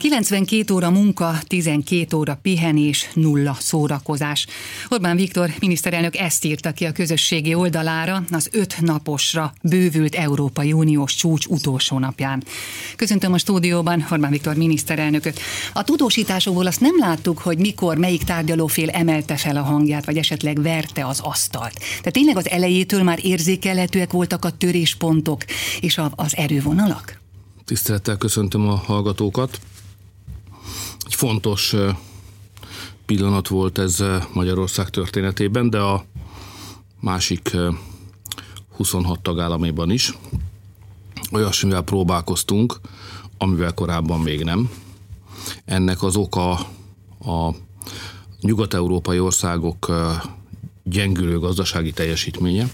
92 óra munka, 12 óra pihenés, nulla szórakozás. Orbán Viktor miniszterelnök ezt írta ki a közösségi oldalára az öt naposra bővült Európai Uniós csúcs utolsó napján. Köszöntöm a stúdióban Orbán Viktor miniszterelnököt. A tudósításokból azt nem láttuk, hogy mikor melyik tárgyalófél emelte fel a hangját, vagy esetleg verte az asztalt. Tehát tényleg az elejétől már érzékelhetőek voltak a töréspontok és az erővonalak? Tisztelettel köszöntöm a hallgatókat fontos pillanat volt ez Magyarország történetében, de a másik 26 tagállamében is. Olyasmivel próbálkoztunk, amivel korábban még nem. Ennek az oka a nyugat-európai országok gyengülő gazdasági teljesítménye,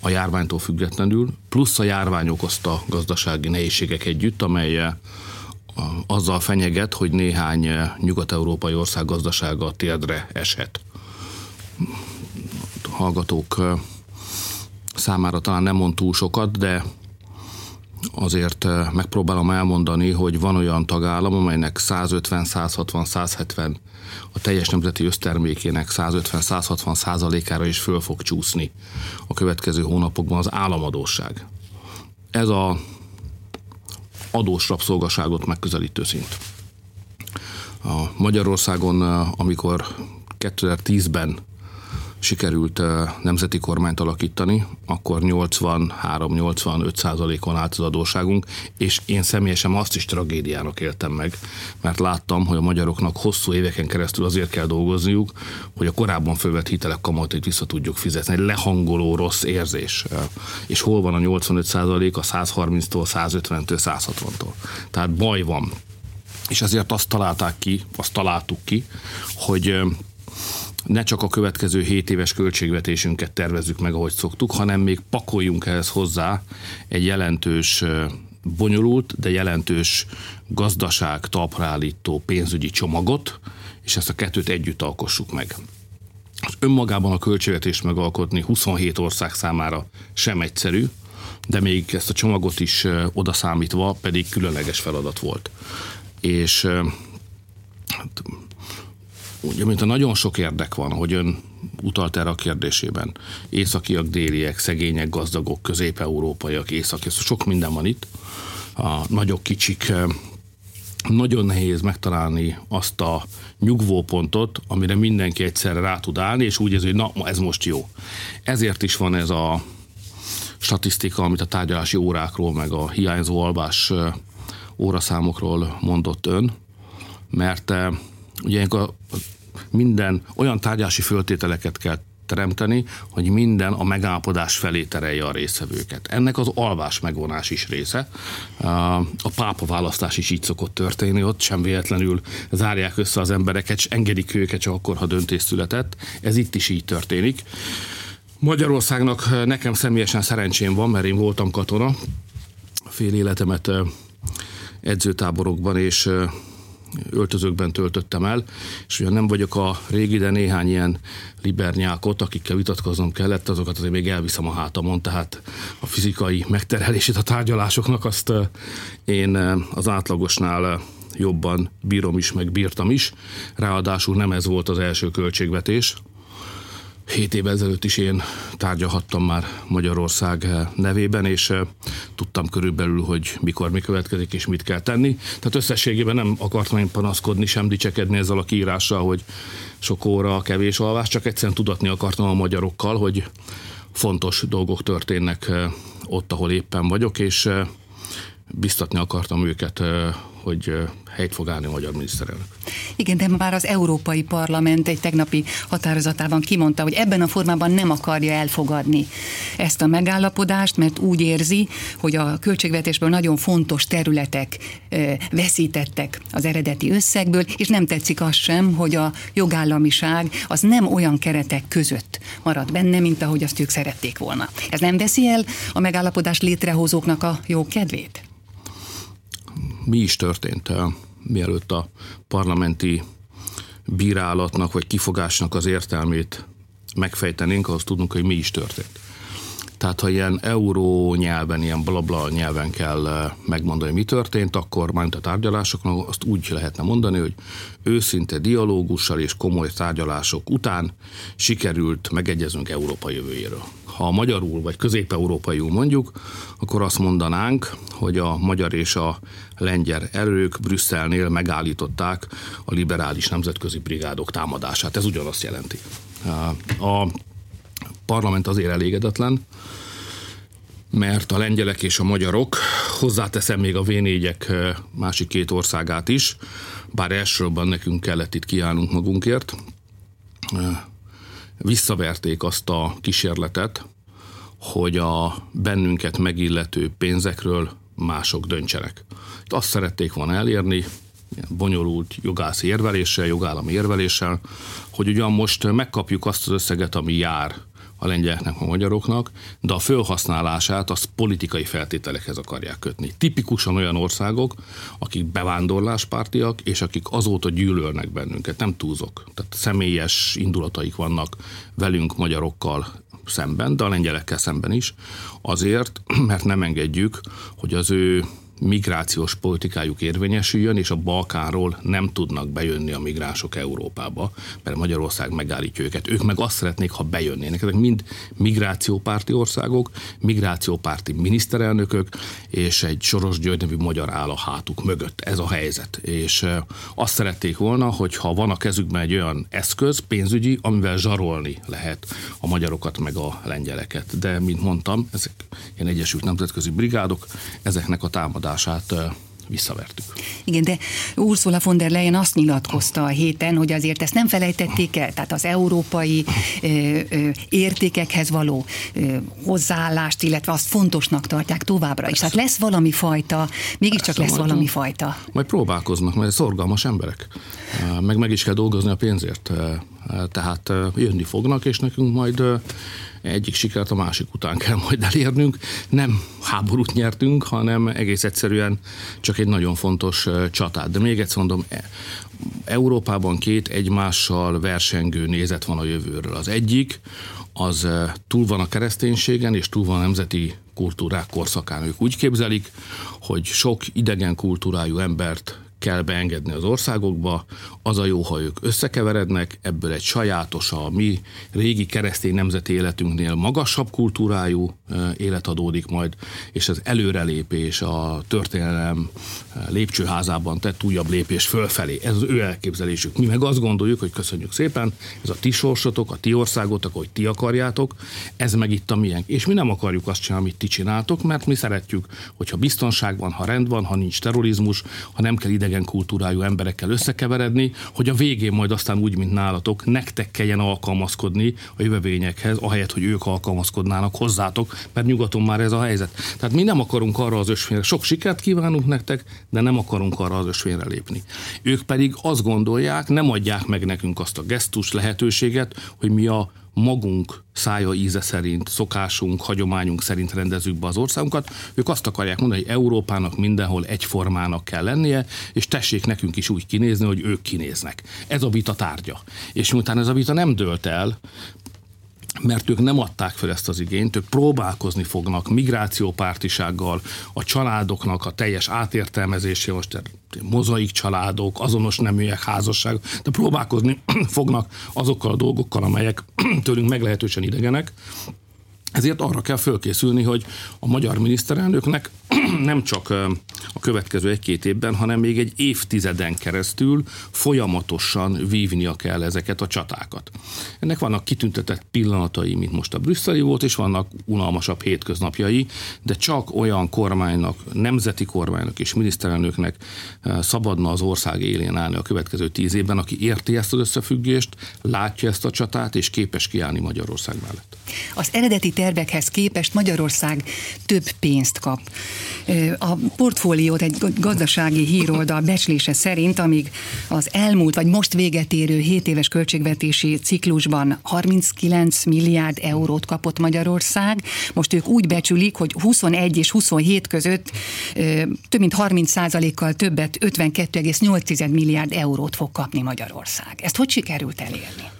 a járványtól függetlenül, plusz a járvány okozta gazdasági nehézségek együtt, amelyel azzal fenyeget, hogy néhány eh, nyugat-európai ország gazdasága térdre eshet. A hallgatók eh, számára talán nem mond túl sokat, de azért eh, megpróbálom elmondani, hogy van olyan tagállam, amelynek 150, 160, 170 a teljes nemzeti össztermékének 150-160 százalékára is föl fog csúszni a következő hónapokban az államadóság. Ez a adós rabszolgaságot megközelítő szint. A Magyarországon, amikor 2010-ben sikerült nemzeti kormányt alakítani, akkor 83-85 százalékon állt az adóságunk, és én személyesen azt is tragédiának éltem meg, mert láttam, hogy a magyaroknak hosszú éveken keresztül azért kell dolgozniuk, hogy a korábban fölvett hitelek kamatait vissza tudjuk fizetni. Egy lehangoló rossz érzés. És hol van a 85 százalék a 130-tól, 150-től, 160-tól. Tehát baj van. És ezért azt találták ki, azt találtuk ki, hogy ne csak a következő 7 éves költségvetésünket tervezzük meg, ahogy szoktuk, hanem még pakoljunk ehhez hozzá egy jelentős bonyolult, de jelentős gazdaság talpraállító pénzügyi csomagot, és ezt a kettőt együtt alkossuk meg. Az önmagában a költségvetést megalkotni 27 ország számára sem egyszerű, de még ezt a csomagot is odaszámítva pedig különleges feladat volt. És hát, ugye, mint a nagyon sok érdek van, hogy ön utalt erre a kérdésében. Északiak, déliek, szegények, gazdagok, közép-európaiak, északi, sok minden van itt. A nagyok, kicsik, eh, nagyon nehéz megtalálni azt a nyugvópontot, amire mindenki egyszerre rá tud állni, és úgy ez, hogy na, ez most jó. Ezért is van ez a statisztika, amit a tárgyalási órákról, meg a hiányzó alvás eh, óraszámokról mondott ön, mert eh, ugye a minden olyan tárgyási föltételeket kell teremteni, hogy minden a megállapodás felé terelje a részvevőket. Ennek az alvás megvonás is része. A pápa választás is így szokott történni, ott sem véletlenül zárják össze az embereket, és engedik őket csak akkor, ha döntés született. Ez itt is így történik. Magyarországnak nekem személyesen szerencsém van, mert én voltam katona, fél életemet edzőtáborokban és öltözőkben töltöttem el, és ugyan nem vagyok a régi, de néhány ilyen libernyákot, akikkel vitatkoznom kellett, azokat azért még elviszem a hátamon, tehát a fizikai megterhelését a tárgyalásoknak azt én az átlagosnál jobban bírom is, meg bírtam is. Ráadásul nem ez volt az első költségvetés, Hét évvel ezelőtt is én tárgyalhattam már Magyarország nevében, és tudtam körülbelül, hogy mikor mi következik és mit kell tenni. Tehát összességében nem akartam én panaszkodni, sem dicsekedni ezzel a kiírással, hogy sok óra, kevés alvás, csak egyszerűen tudatni akartam a magyarokkal, hogy fontos dolgok történnek ott, ahol éppen vagyok, és biztatni akartam őket, hogy helyt fog állni a magyar miniszterelnök. Igen, de már az Európai Parlament egy tegnapi határozatában kimondta, hogy ebben a formában nem akarja elfogadni ezt a megállapodást, mert úgy érzi, hogy a költségvetésből nagyon fontos területek veszítettek az eredeti összegből, és nem tetszik az sem, hogy a jogállamiság az nem olyan keretek között marad benne, mint ahogy azt ők szerették volna. Ez nem veszi el a megállapodás létrehozóknak a jó kedvét? Mi is történt, eh, mielőtt a parlamenti bírálatnak vagy kifogásnak az értelmét megfejtenénk, ahhoz tudunk, hogy mi is történt. Tehát ha ilyen euró nyelven, ilyen blabla nyelven kell megmondani, mi történt, akkor majd a tárgyalásoknak azt úgy lehetne mondani, hogy őszinte dialógussal és komoly tárgyalások után sikerült megegyezünk Európa jövőjéről. Ha magyarul vagy közép-európaiul mondjuk, akkor azt mondanánk, hogy a magyar és a lengyel erők Brüsszelnél megállították a liberális nemzetközi brigádok támadását. Ez ugyanazt jelenti. A parlament azért elégedetlen, mert a lengyelek és a magyarok, hozzáteszem még a v másik két országát is, bár elsősorban nekünk kellett itt kiállnunk magunkért, visszaverték azt a kísérletet, hogy a bennünket megillető pénzekről mások döntsenek. Itt azt szerették volna elérni, bonyolult jogászi érveléssel, jogállami érveléssel, hogy ugyan most megkapjuk azt az összeget, ami jár a lengyeleknek, a magyaroknak, de a felhasználását azt politikai feltételekhez akarják kötni. Tipikusan olyan országok, akik bevándorláspártiak, és akik azóta gyűlölnek bennünket, nem túlzok. Tehát személyes indulataik vannak velünk, magyarokkal szemben, de a lengyelekkel szemben is, azért, mert nem engedjük, hogy az ő migrációs politikájuk érvényesüljön, és a Balkánról nem tudnak bejönni a migránsok Európába, mert Magyarország megállítja őket. Ők meg azt szeretnék, ha bejönnének. Ezek mind migrációpárti országok, migrációpárti miniszterelnökök, és egy Soros György magyar áll a hátuk mögött. Ez a helyzet. És azt szerették volna, hogy ha van a kezükben egy olyan eszköz, pénzügyi, amivel zsarolni lehet a magyarokat meg a lengyeleket. De, mint mondtam, ezek ilyen Egyesült Nemzetközi Brigádok, ezeknek a támadások támadását visszavertük. Igen, de Ursula von der Leyen azt nyilatkozta a héten, hogy azért ezt nem felejtették el, tehát az európai ö, ö, értékekhez való ö, hozzáállást, illetve azt fontosnak tartják továbbra is. Tehát lesz valami fajta, mégiscsak lesz majd, valami fajta. Majd próbálkoznak, mert szorgalmas emberek. Meg meg is kell dolgozni a pénzért. Tehát jönni fognak, és nekünk majd egyik sikert a másik után kell majd elérnünk. Nem háborút nyertünk, hanem egész egyszerűen csak egy nagyon fontos csatát. De még egyszer mondom, e, Európában két egymással versengő nézet van a jövőről. Az egyik, az túl van a kereszténységen, és túl van a nemzeti kultúrák korszakán. Ők úgy képzelik, hogy sok idegen kultúrájú embert kell beengedni az országokba, az a jó, ha ők összekeverednek, ebből egy sajátos, a mi régi keresztény nemzeti életünknél magasabb kultúrájú élet adódik majd, és az előrelépés a történelem lépcsőházában tett újabb lépés fölfelé. Ez az ő elképzelésük. Mi meg azt gondoljuk, hogy köszönjük szépen, ez a ti sorsotok, a ti országotok, hogy ti akarjátok, ez meg itt a miénk. És mi nem akarjuk azt csinálni, amit ti csináltok, mert mi szeretjük, hogyha biztonság van, ha rend van, ha nincs terrorizmus, ha nem kell idegen idegen kultúrájú emberekkel összekeveredni, hogy a végén majd aztán úgy, mint nálatok, nektek kelljen alkalmazkodni a jövevényekhez, ahelyett, hogy ők alkalmazkodnának hozzátok, mert nyugaton már ez a helyzet. Tehát mi nem akarunk arra az ösvényre, sok sikert kívánunk nektek, de nem akarunk arra az ösvényre lépni. Ők pedig azt gondolják, nem adják meg nekünk azt a gesztus lehetőséget, hogy mi a magunk szája íze szerint, szokásunk, hagyományunk szerint rendezzük be az országunkat. Ők azt akarják mondani, hogy Európának mindenhol egyformának kell lennie, és tessék nekünk is úgy kinézni, hogy ők kinéznek. Ez a vita tárgya. És miután ez a vita nem dőlt el, mert ők nem adták fel ezt az igényt, ők próbálkozni fognak migrációpártisággal, a családoknak a teljes átértelmezésével, most mozaik családok, azonos neműek, házasság, de próbálkozni fognak azokkal a dolgokkal, amelyek tőlünk meglehetősen idegenek, ezért arra kell fölkészülni, hogy a magyar miniszterelnöknek nem csak a következő egy-két évben, hanem még egy évtizeden keresztül folyamatosan vívnia kell ezeket a csatákat. Ennek vannak kitüntetett pillanatai, mint most a brüsszeli volt, és vannak unalmasabb hétköznapjai, de csak olyan kormánynak, nemzeti kormánynak és miniszterelnöknek szabadna az ország élén állni a következő tíz évben, aki érti ezt az összefüggést, látja ezt a csatát, és képes kiállni Magyarország mellett. Az eredeti tervekhez képest Magyarország több pénzt kap. A portfóliót egy gazdasági híroldal becslése szerint, amíg az elmúlt vagy most véget érő 7 éves költségvetési ciklusban 39 milliárd eurót kapott Magyarország, most ők úgy becsülik, hogy 21 és 27 között több mint 30 százalékkal többet, 52,8 milliárd eurót fog kapni Magyarország. Ezt hogy sikerült elérni?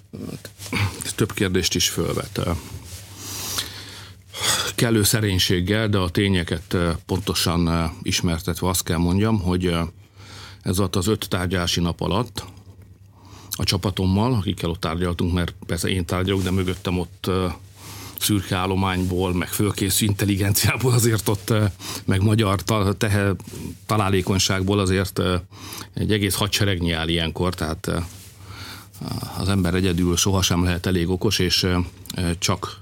Több kérdést is fölvet kellő szerénységgel, de a tényeket pontosan ismertetve azt kell mondjam, hogy ez alatt az öt tárgyási nap alatt a csapatommal, akikkel ott tárgyaltunk, mert persze én tárgyalok, de mögöttem ott szürke állományból, meg fölkészű intelligenciából azért ott, meg magyar tehe, találékonyságból azért egy egész hadseregnyi áll ilyenkor, tehát az ember egyedül sohasem lehet elég okos, és csak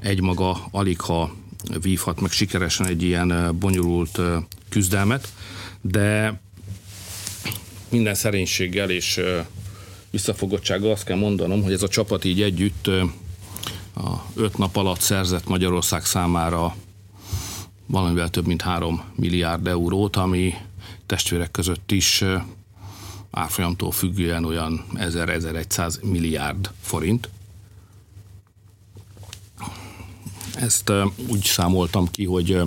egymaga alig ha vívhat meg sikeresen egy ilyen bonyolult küzdelmet, de minden szerénységgel és visszafogottsággal azt kell mondanom, hogy ez a csapat így együtt a öt nap alatt szerzett Magyarország számára valamivel több mint 3 milliárd eurót, ami testvérek között is árfolyamtól függően olyan 1000-1100 milliárd forint. Ezt úgy számoltam ki, hogy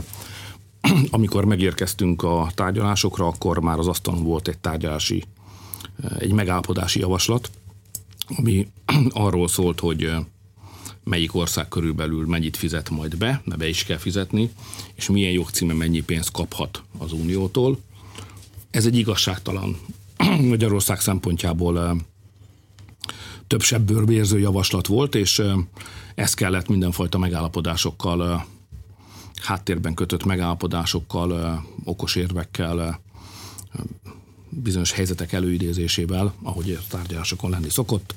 amikor megérkeztünk a tárgyalásokra, akkor már az asztalon volt egy tárgyalási, egy megállapodási javaslat, ami arról szólt, hogy melyik ország körülbelül mennyit fizet majd be, mert be is kell fizetni, és milyen jogcíme mennyi pénzt kaphat az Uniótól. Ez egy igazságtalan Magyarország szempontjából több sebből érző javaslat volt, és ezt kellett mindenfajta megállapodásokkal, háttérben kötött megállapodásokkal, okos érvekkel, bizonyos helyzetek előidézésével, ahogy a tárgyalásokon lenni szokott,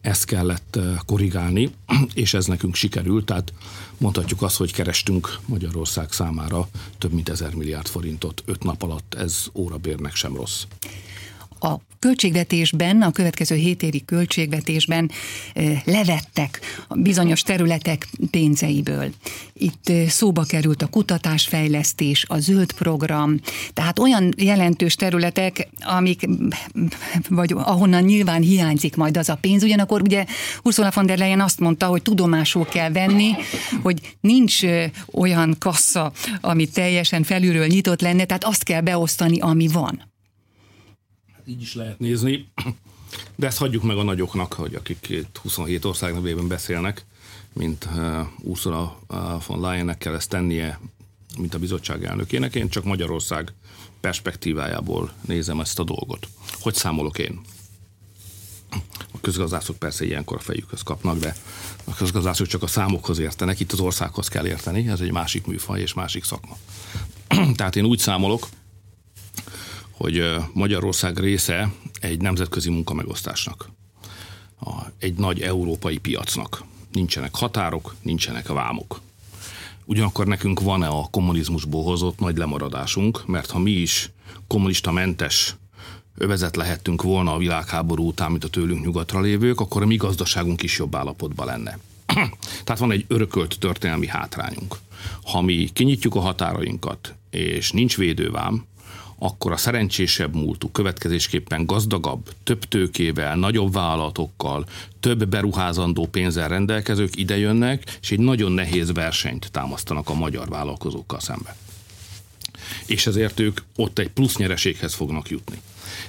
ezt kellett korrigálni, és ez nekünk sikerült, tehát mondhatjuk azt, hogy kerestünk Magyarország számára több mint ezer milliárd forintot. Öt nap alatt, ez órabérnek sem rossz a költségvetésben, a következő hétéri költségvetésben levettek bizonyos területek pénzeiből. Itt szóba került a kutatásfejlesztés, a zöld program, tehát olyan jelentős területek, amik, vagy ahonnan nyilván hiányzik majd az a pénz, ugyanakkor ugye Ursula von der Leyen azt mondta, hogy tudomásul kell venni, hogy nincs olyan kassa, ami teljesen felülről nyitott lenne, tehát azt kell beosztani, ami van így is lehet nézni, de ezt hagyjuk meg a nagyoknak, hogy akik 27 ország nevében beszélnek, mint uh, Ursula uh, von Leyennek kell ezt tennie, mint a bizottság elnökének. Én csak Magyarország perspektívájából nézem ezt a dolgot. Hogy számolok én? A közgazdászok persze ilyenkor a fejükhöz kapnak, de a közgazdászok csak a számokhoz értenek, itt az országhoz kell érteni, ez egy másik műfaj és másik szakma. Tehát én úgy számolok, hogy Magyarország része egy nemzetközi munkamegosztásnak, egy nagy európai piacnak. Nincsenek határok, nincsenek vámok. Ugyanakkor nekünk van-e a kommunizmusból hozott nagy lemaradásunk, mert ha mi is kommunista mentes övezet lehettünk volna a világháború után, mint a tőlünk nyugatra lévők, akkor a mi gazdaságunk is jobb állapotban lenne. Tehát van egy örökölt történelmi hátrányunk. Ha mi kinyitjuk a határainkat, és nincs védővám, akkor a szerencsésebb múltú következésképpen gazdagabb, több tőkével, nagyobb vállalatokkal, több beruházandó pénzzel rendelkezők idejönnek, és egy nagyon nehéz versenyt támasztanak a magyar vállalkozókkal szembe. És ezért ők ott egy plusz nyereséghez fognak jutni.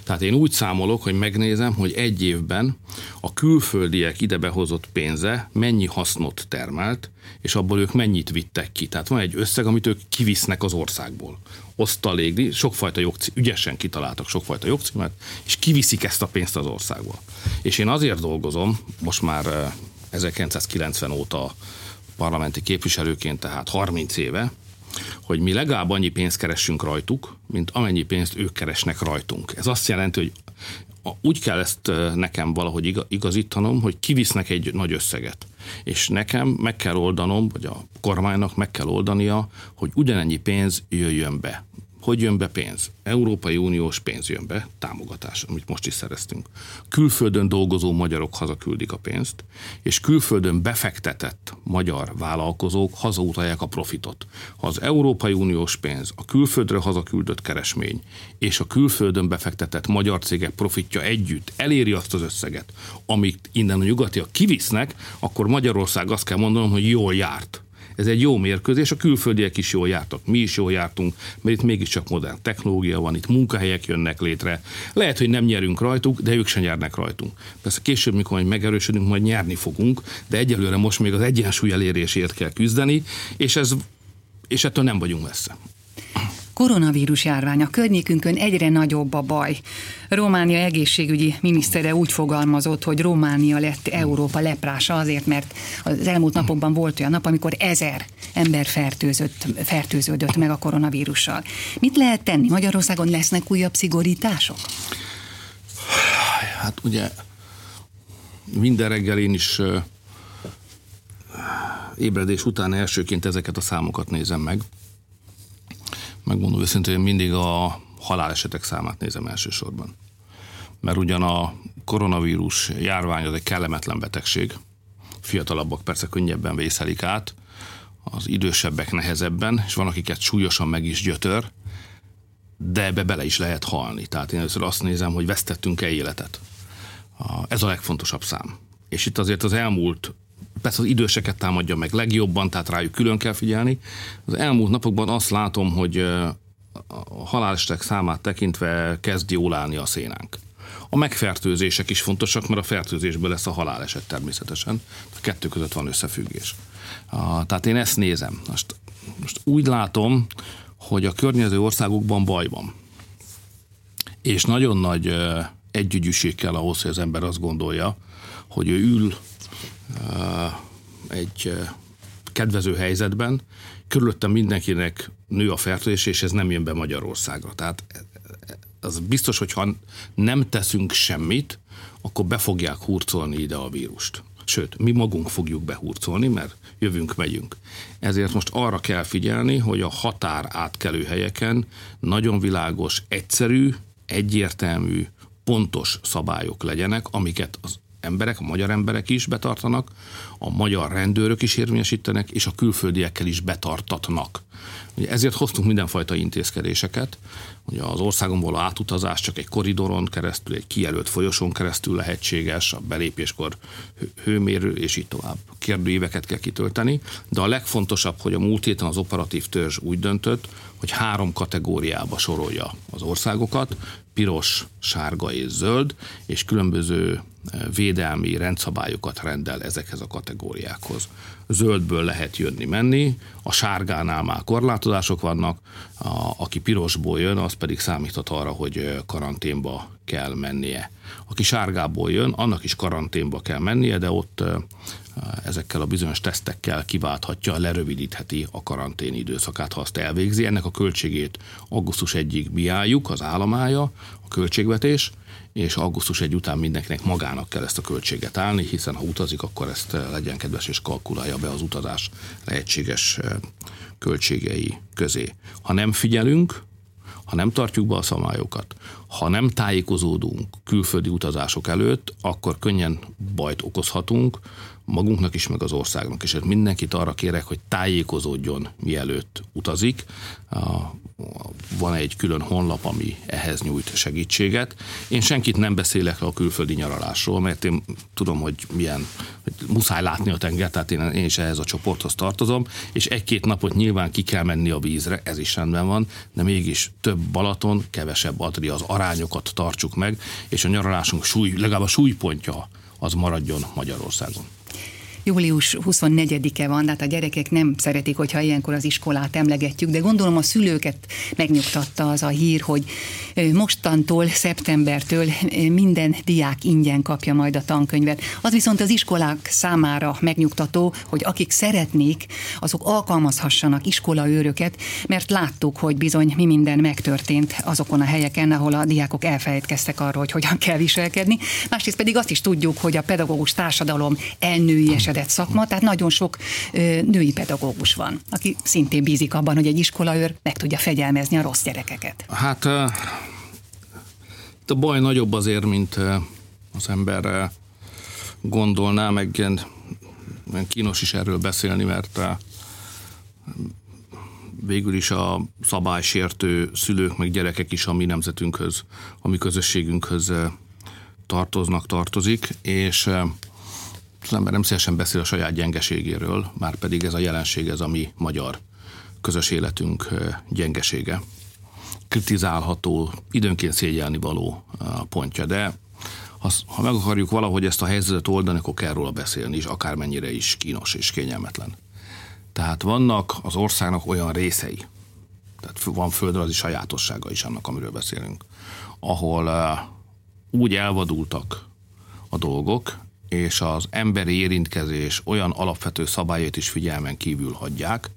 Tehát én úgy számolok, hogy megnézem, hogy egy évben a külföldiek ide behozott pénze mennyi hasznot termelt, és abból ők mennyit vittek ki. Tehát van egy összeg, amit ők kivisznek az országból. Osztalékdi, sokfajta jogcím, ügyesen kitaláltak sokfajta jogcímet, és kiviszik ezt a pénzt az országból. És én azért dolgozom, most már 1990 eh, óta parlamenti képviselőként, tehát 30 éve, hogy mi legalább annyi pénzt keressünk rajtuk, mint amennyi pénzt ők keresnek rajtunk. Ez azt jelenti, hogy úgy kell ezt nekem valahogy igazítanom, hogy kivisznek egy nagy összeget. És nekem meg kell oldanom, vagy a kormánynak meg kell oldania, hogy ugyanennyi pénz jöjjön be. Hogy jön be pénz? Európai Uniós pénz jön be, támogatás, amit most is szereztünk. Külföldön dolgozó magyarok hazaküldik a pénzt, és külföldön befektetett magyar vállalkozók hazautalják a profitot. Ha az Európai Uniós pénz, a külföldre hazaküldött keresmény és a külföldön befektetett magyar cégek profitja együtt eléri azt az összeget, amit innen a nyugatiak kivisznek, akkor Magyarország azt kell mondanom, hogy jól járt Ez egy jó mérkőzés, a külföldiek is jól jártak, mi is jól jártunk, mert itt mégiscsak modern technológia van, itt munkahelyek jönnek létre. Lehet, hogy nem nyerünk rajtuk, de ők sem nyernek rajtunk. Persze később, mikor majd megerősödünk, majd nyerni fogunk, de egyelőre most még az egyensúly elérésért kell küzdeni, és ez és ettől nem vagyunk messze koronavírus járvány a környékünkön egyre nagyobb a baj. Románia egészségügyi minisztere úgy fogalmazott, hogy Románia lett Európa leprása azért, mert az elmúlt napokban volt olyan nap, amikor ezer ember fertőzött, fertőződött meg a koronavírussal. Mit lehet tenni? Magyarországon lesznek újabb szigorítások? Hát ugye minden reggel én is ébredés után elsőként ezeket a számokat nézem meg megmondom őszintén, mindig a halálesetek számát nézem elsősorban. Mert ugyan a koronavírus járvány az egy kellemetlen betegség, fiatalabbak persze könnyebben vészelik át, az idősebbek nehezebben, és van, akiket súlyosan meg is gyötör, de ebbe bele is lehet halni. Tehát én először azt nézem, hogy vesztettünk-e életet. Ez a legfontosabb szám. És itt azért az elmúlt persze az időseket támadja meg legjobban, tehát rájuk külön kell figyelni. Az elmúlt napokban azt látom, hogy a halálestek számát tekintve kezd jól állni a szénánk. A megfertőzések is fontosak, mert a fertőzésből lesz a haláleset természetesen. A kettő között van összefüggés. Tehát én ezt nézem. Most, most úgy látom, hogy a környező országokban baj van. És nagyon nagy együgyűség kell ahhoz, hogy az ember azt gondolja, hogy ő ül egy kedvező helyzetben, körülöttem mindenkinek nő a fertőzés, és ez nem jön be Magyarországra. Tehát az biztos, hogy ha nem teszünk semmit, akkor be fogják hurcolni ide a vírust. Sőt, mi magunk fogjuk behurcolni, mert jövünk, megyünk. Ezért most arra kell figyelni, hogy a határ átkelő helyeken nagyon világos, egyszerű, egyértelmű, pontos szabályok legyenek, amiket az emberek, a magyar emberek is betartanak, a magyar rendőrök is érvényesítenek, és a külföldiekkel is betartatnak. Ugye ezért hoztunk mindenfajta intézkedéseket, Ugye az országon való átutazás csak egy koridoron keresztül, egy kijelölt folyosón keresztül lehetséges, a belépéskor hőmérő, és így tovább. Kérdőíveket kell kitölteni, de a legfontosabb, hogy a múlt héten az operatív törzs úgy döntött, hogy három kategóriába sorolja az országokat, piros, sárga és zöld, és különböző védelmi rendszabályokat rendel ezekhez a kategóriákhoz. Zöldből lehet jönni-menni, a sárgánál már korlátozások vannak, a, aki pirosból jön, az pedig számíthat arra, hogy karanténba kell mennie. Aki sárgából jön, annak is karanténba kell mennie, de ott ezekkel a bizonyos tesztekkel kiválthatja, lerövidítheti a karantén időszakát, ha azt elvégzi. Ennek a költségét augusztus 1-ig biáljuk, az államája, a költségvetés, és augusztus 1 után mindenkinek magának kell ezt a költséget állni, hiszen ha utazik, akkor ezt legyen kedves és kalkulálja be az utazás lehetséges eh, költségei közé. Ha nem figyelünk, ha nem tartjuk be a szabályokat, ha nem tájékozódunk külföldi utazások előtt, akkor könnyen bajt okozhatunk, magunknak is, meg az országnak is. Mindenkit arra kérek, hogy tájékozódjon, mielőtt utazik. Van egy külön honlap, ami ehhez nyújt segítséget. Én senkit nem beszélek a külföldi nyaralásról, mert én tudom, hogy milyen, hogy muszáj látni a tenger, tehát én, én is ehhez a csoporthoz tartozom, és egy-két napot nyilván ki kell menni a vízre, ez is rendben van, de mégis több Balaton, kevesebb Adria, az arányokat tartsuk meg, és a nyaralásunk súly, legalább a súlypontja az maradjon Magyarországon július 24-e van, tehát a gyerekek nem szeretik, hogyha ilyenkor az iskolát emlegetjük, de gondolom a szülőket megnyugtatta az a hír, hogy mostantól, szeptembertől minden diák ingyen kapja majd a tankönyvet. Az viszont az iskolák számára megnyugtató, hogy akik szeretnék, azok alkalmazhassanak iskolaőröket, mert láttuk, hogy bizony mi minden megtörtént azokon a helyeken, ahol a diákok elfelejtkeztek arról, hogy hogyan kell viselkedni. Másrészt pedig azt is tudjuk, hogy a pedagógus társadalom elnői elkeseredett szakma, tehát nagyon sok női pedagógus van, aki szintén bízik abban, hogy egy iskolaőr meg tudja fegyelmezni a rossz gyerekeket. Hát a baj nagyobb azért, mint az ember gondolná, meg ilyen, kínos is erről beszélni, mert végül is a szabálysértő szülők meg gyerekek is a mi nemzetünkhöz, a mi közösségünkhöz tartoznak, tartozik, és az ember nem szívesen beszél a saját gyengeségéről, már pedig ez a jelenség, ez a mi magyar közös életünk gyengesége. Kritizálható, időnként szégyelni való pontja, de ha, meg akarjuk valahogy ezt a helyzetet oldani, akkor kell róla beszélni, és akármennyire is kínos és kényelmetlen. Tehát vannak az országnak olyan részei, tehát van földrajzi sajátossága is annak, amiről beszélünk, ahol úgy elvadultak a dolgok, és az emberi érintkezés olyan alapvető szabályait is figyelmen kívül hagyják,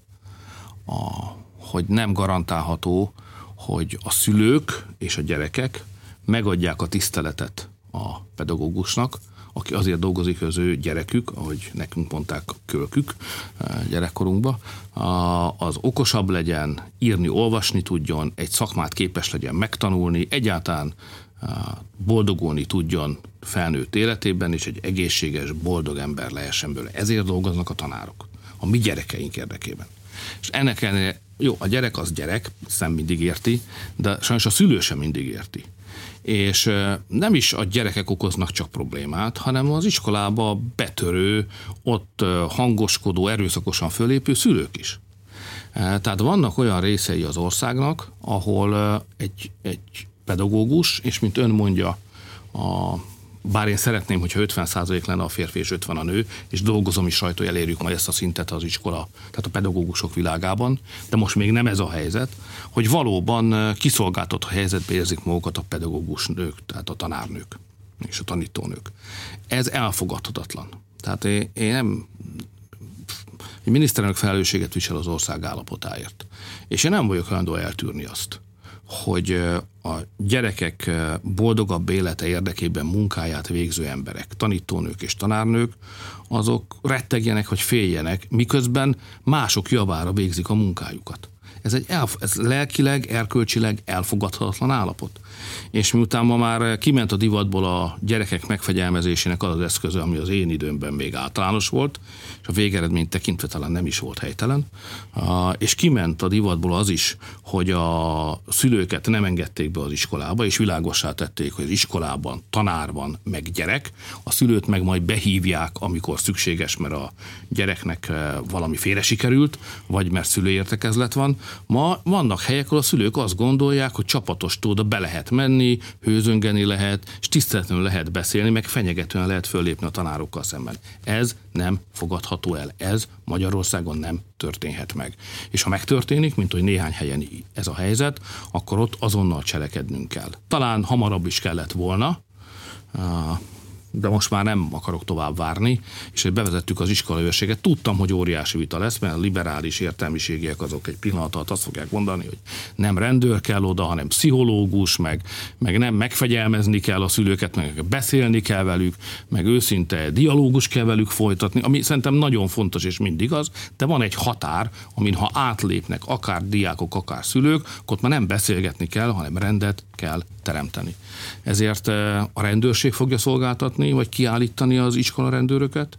a, hogy nem garantálható, hogy a szülők és a gyerekek megadják a tiszteletet a pedagógusnak, aki azért dolgozik, az ő gyerekük, ahogy nekünk mondták, kölkük eh, gyerekkorunkba, az okosabb legyen, írni, olvasni tudjon, egy szakmát képes legyen megtanulni, egyáltalán boldogulni tudjon felnőtt életében, és egy egészséges, boldog ember lehessen belőle. Ezért dolgoznak a tanárok. A mi gyerekeink érdekében. És ennek ellenére, jó, a gyerek az gyerek, szem mindig érti, de sajnos a szülő sem mindig érti és nem is a gyerekek okoznak csak problémát, hanem az iskolába betörő, ott hangoskodó, erőszakosan fölépő szülők is. Tehát vannak olyan részei az országnak, ahol egy, egy pedagógus, és mint ön mondja, a bár én szeretném, hogyha 50% lenne a férfi és 50 a nő, és dolgozom is hogy elérjük majd ezt a szintet az iskola, tehát a pedagógusok világában, de most még nem ez a helyzet, hogy valóban kiszolgáltott helyzetbe érzik magukat a pedagógus nők, tehát a tanárnők és a tanítónők. Ez elfogadhatatlan. Tehát én, én nem egy miniszterelnök felelősséget visel az ország állapotáért. És én nem vagyok hajlandó eltűrni azt, hogy a gyerekek boldogabb élete érdekében munkáját végző emberek, tanítónők és tanárnők, azok rettegjenek, hogy féljenek, miközben mások javára végzik a munkájukat. Ez egy elf- ez lelkileg, erkölcsileg elfogadhatatlan állapot. És miután ma már kiment a divatból a gyerekek megfegyelmezésének az az eszköze, ami az én időmben még általános volt, és a végeredmény tekintve talán nem is volt helytelen, és kiment a divatból az is, hogy a szülőket nem engedték be az iskolába, és világossá tették, hogy az iskolában tanár van, meg gyerek, a szülőt meg majd behívják, amikor szükséges, mert a gyereknek eh, valami félre sikerült, vagy mert szülőértekezlet van. Ma vannak helyek, ahol a szülők azt gondolják, hogy csapatos tóda be lehet menni, hőzöngeni lehet, és tiszteletlenül lehet beszélni, meg fenyegetően lehet föllépni a tanárokkal szemben. Ez nem fogadható el. Ez Magyarországon nem történhet meg. És ha megtörténik, mint hogy néhány helyen ez a helyzet, akkor ott azonnal cselekednünk kell. Talán hamarabb is kellett volna, de most már nem akarok tovább várni, és hogy bevezettük az iskolaőrséget. Tudtam, hogy óriási vita lesz, mert a liberális értelmiségiek azok egy pillanat alatt azt fogják mondani, hogy nem rendőr kell oda, hanem pszichológus, meg, meg nem megfegyelmezni kell a szülőket, meg beszélni kell velük, meg őszinte dialógus kell velük folytatni, ami szerintem nagyon fontos és mindig az, de van egy határ, amin ha átlépnek akár diákok, akár szülők, akkor ott már nem beszélgetni kell, hanem rendet kell teremteni. Ezért a rendőrség fogja szolgáltatni, vagy kiállítani az iskola rendőröket,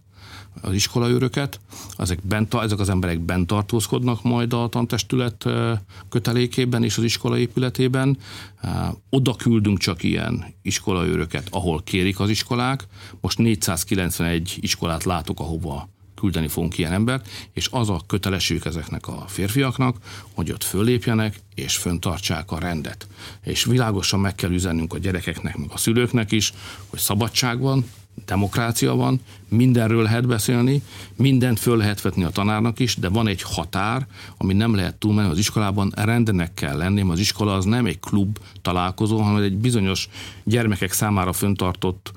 az iskolaőröket, ezek, bent, ezek az emberek bent tartózkodnak majd a tantestület kötelékében és az iskola épületében. Oda küldünk csak ilyen iskolaőröket, ahol kérik az iskolák. Most 491 iskolát látok, ahova küldeni fogunk ilyen embert, és az a kötelességük ezeknek a férfiaknak, hogy ott fölépjenek és föntartsák a rendet. És világosan meg kell üzennünk a gyerekeknek, meg a szülőknek is, hogy szabadság van, demokrácia van, mindenről lehet beszélni, mindent föl lehet vetni a tanárnak is, de van egy határ, ami nem lehet túlmenni az iskolában, rendnek kell lenni, az iskola az nem egy klub találkozó, hanem egy bizonyos gyermekek számára föntartott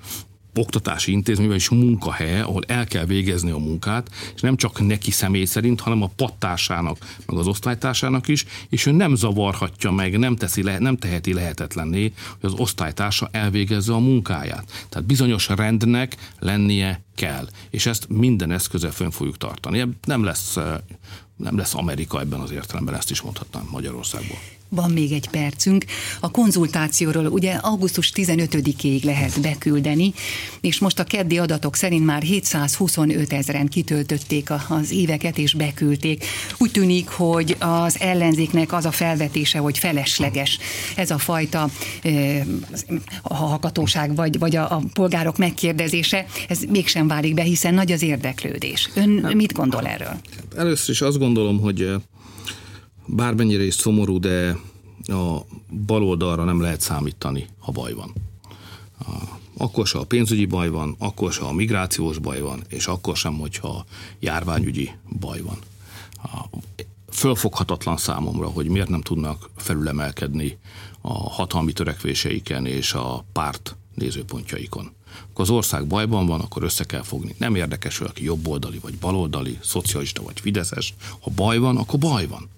oktatási intézményben is munkahelye, ahol el kell végezni a munkát, és nem csak neki személy szerint, hanem a pattársának, meg az osztálytársának is, és ő nem zavarhatja meg, nem, teszi le, nem teheti lehetetlenné, hogy az osztálytársa elvégezze a munkáját. Tehát bizonyos rendnek lennie kell, és ezt minden eszközel fönn fogjuk tartani. Nem lesz, nem lesz Amerika ebben az értelemben, ezt is mondhatnám Magyarországból. Van még egy percünk. A konzultációról ugye augusztus 15-ig lehet beküldeni, és most a keddi adatok szerint már 725 ezeren kitöltötték az éveket és beküldték. Úgy tűnik, hogy az ellenzéknek az a felvetése, hogy felesleges ez a fajta a hallgatóság, vagy, vagy a, a polgárok megkérdezése, ez mégsem válik be, hiszen nagy az érdeklődés. Ön hát, mit gondol erről? Először is azt gondolom, hogy bármennyire is szomorú, de a baloldalra nem lehet számítani, ha baj van. Akkor se a pénzügyi baj van, akkor se a migrációs baj van, és akkor sem, hogyha járványügyi baj van. Fölfoghatatlan számomra, hogy miért nem tudnak felülemelkedni a hatalmi törekvéseiken és a párt nézőpontjaikon. Akkor az ország bajban van, akkor össze kell fogni. Nem érdekes, hogy aki jobboldali, vagy baloldali, szocialista, vagy fideszes. Ha baj van, akkor baj van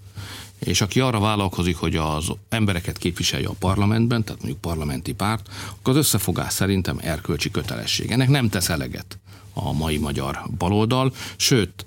és aki arra vállalkozik, hogy az embereket képviselje a parlamentben, tehát mondjuk parlamenti párt, akkor az összefogás szerintem erkölcsi kötelesség. Ennek nem tesz eleget a mai magyar baloldal, sőt,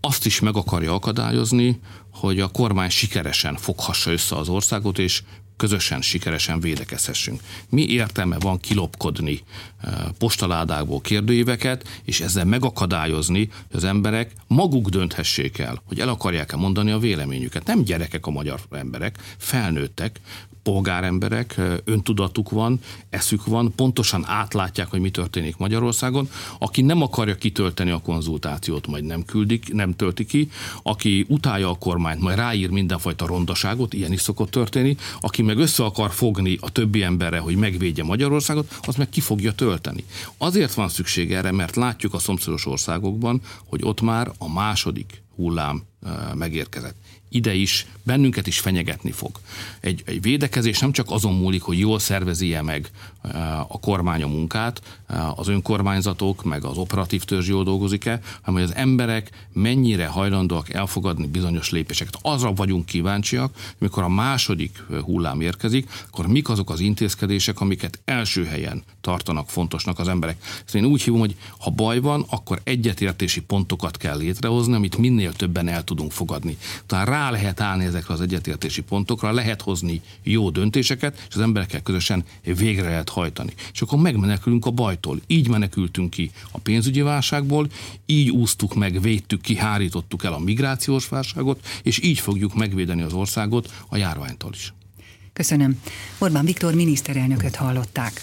azt is meg akarja akadályozni, hogy a kormány sikeresen foghassa össze az országot, és közösen sikeresen védekezhessünk. Mi értelme van kilopkodni eh, postaládákból kérdőíveket, és ezzel megakadályozni, hogy az emberek maguk dönthessék el, hogy el akarják-e mondani a véleményüket. Nem gyerekek a magyar emberek, felnőttek, polgáremberek, öntudatuk van, eszük van, pontosan átlátják, hogy mi történik Magyarországon. Aki nem akarja kitölteni a konzultációt, majd nem küldik, nem tölti ki. Aki utálja a kormányt, majd ráír mindenfajta rondaságot, ilyen is szokott történni. Aki meg össze akar fogni a többi emberre, hogy megvédje Magyarországot, az meg ki fogja tölteni. Azért van szükség erre, mert látjuk a szomszédos országokban, hogy ott már a második hullám megérkezett ide is, bennünket is fenyegetni fog. Egy, egy védekezés nem csak azon múlik, hogy jól szervezi-e meg eh, a kormány a munkát, eh, az önkormányzatok, meg az operatív törzs jól dolgozik-e, hanem hogy az emberek mennyire hajlandóak elfogadni bizonyos lépéseket. Azra vagyunk kíváncsiak, mikor a második hullám érkezik, akkor mik azok az intézkedések, amiket első helyen tartanak fontosnak az emberek. Ezt én úgy hívom, hogy ha baj van, akkor egyetértési pontokat kell létrehozni, amit minél többen el tudunk fogadni. Tehát rá lehet állni ezekre az egyetértési pontokra, lehet hozni jó döntéseket, és az emberekkel közösen végre lehet hajtani. És akkor megmenekülünk a bajtól. Így menekültünk ki a pénzügyi válságból, így úsztuk meg, védtük ki, hárítottuk el a migrációs válságot, és így fogjuk megvédeni az országot a járványtól is. Köszönöm. Orbán Viktor miniszterelnököt hallották.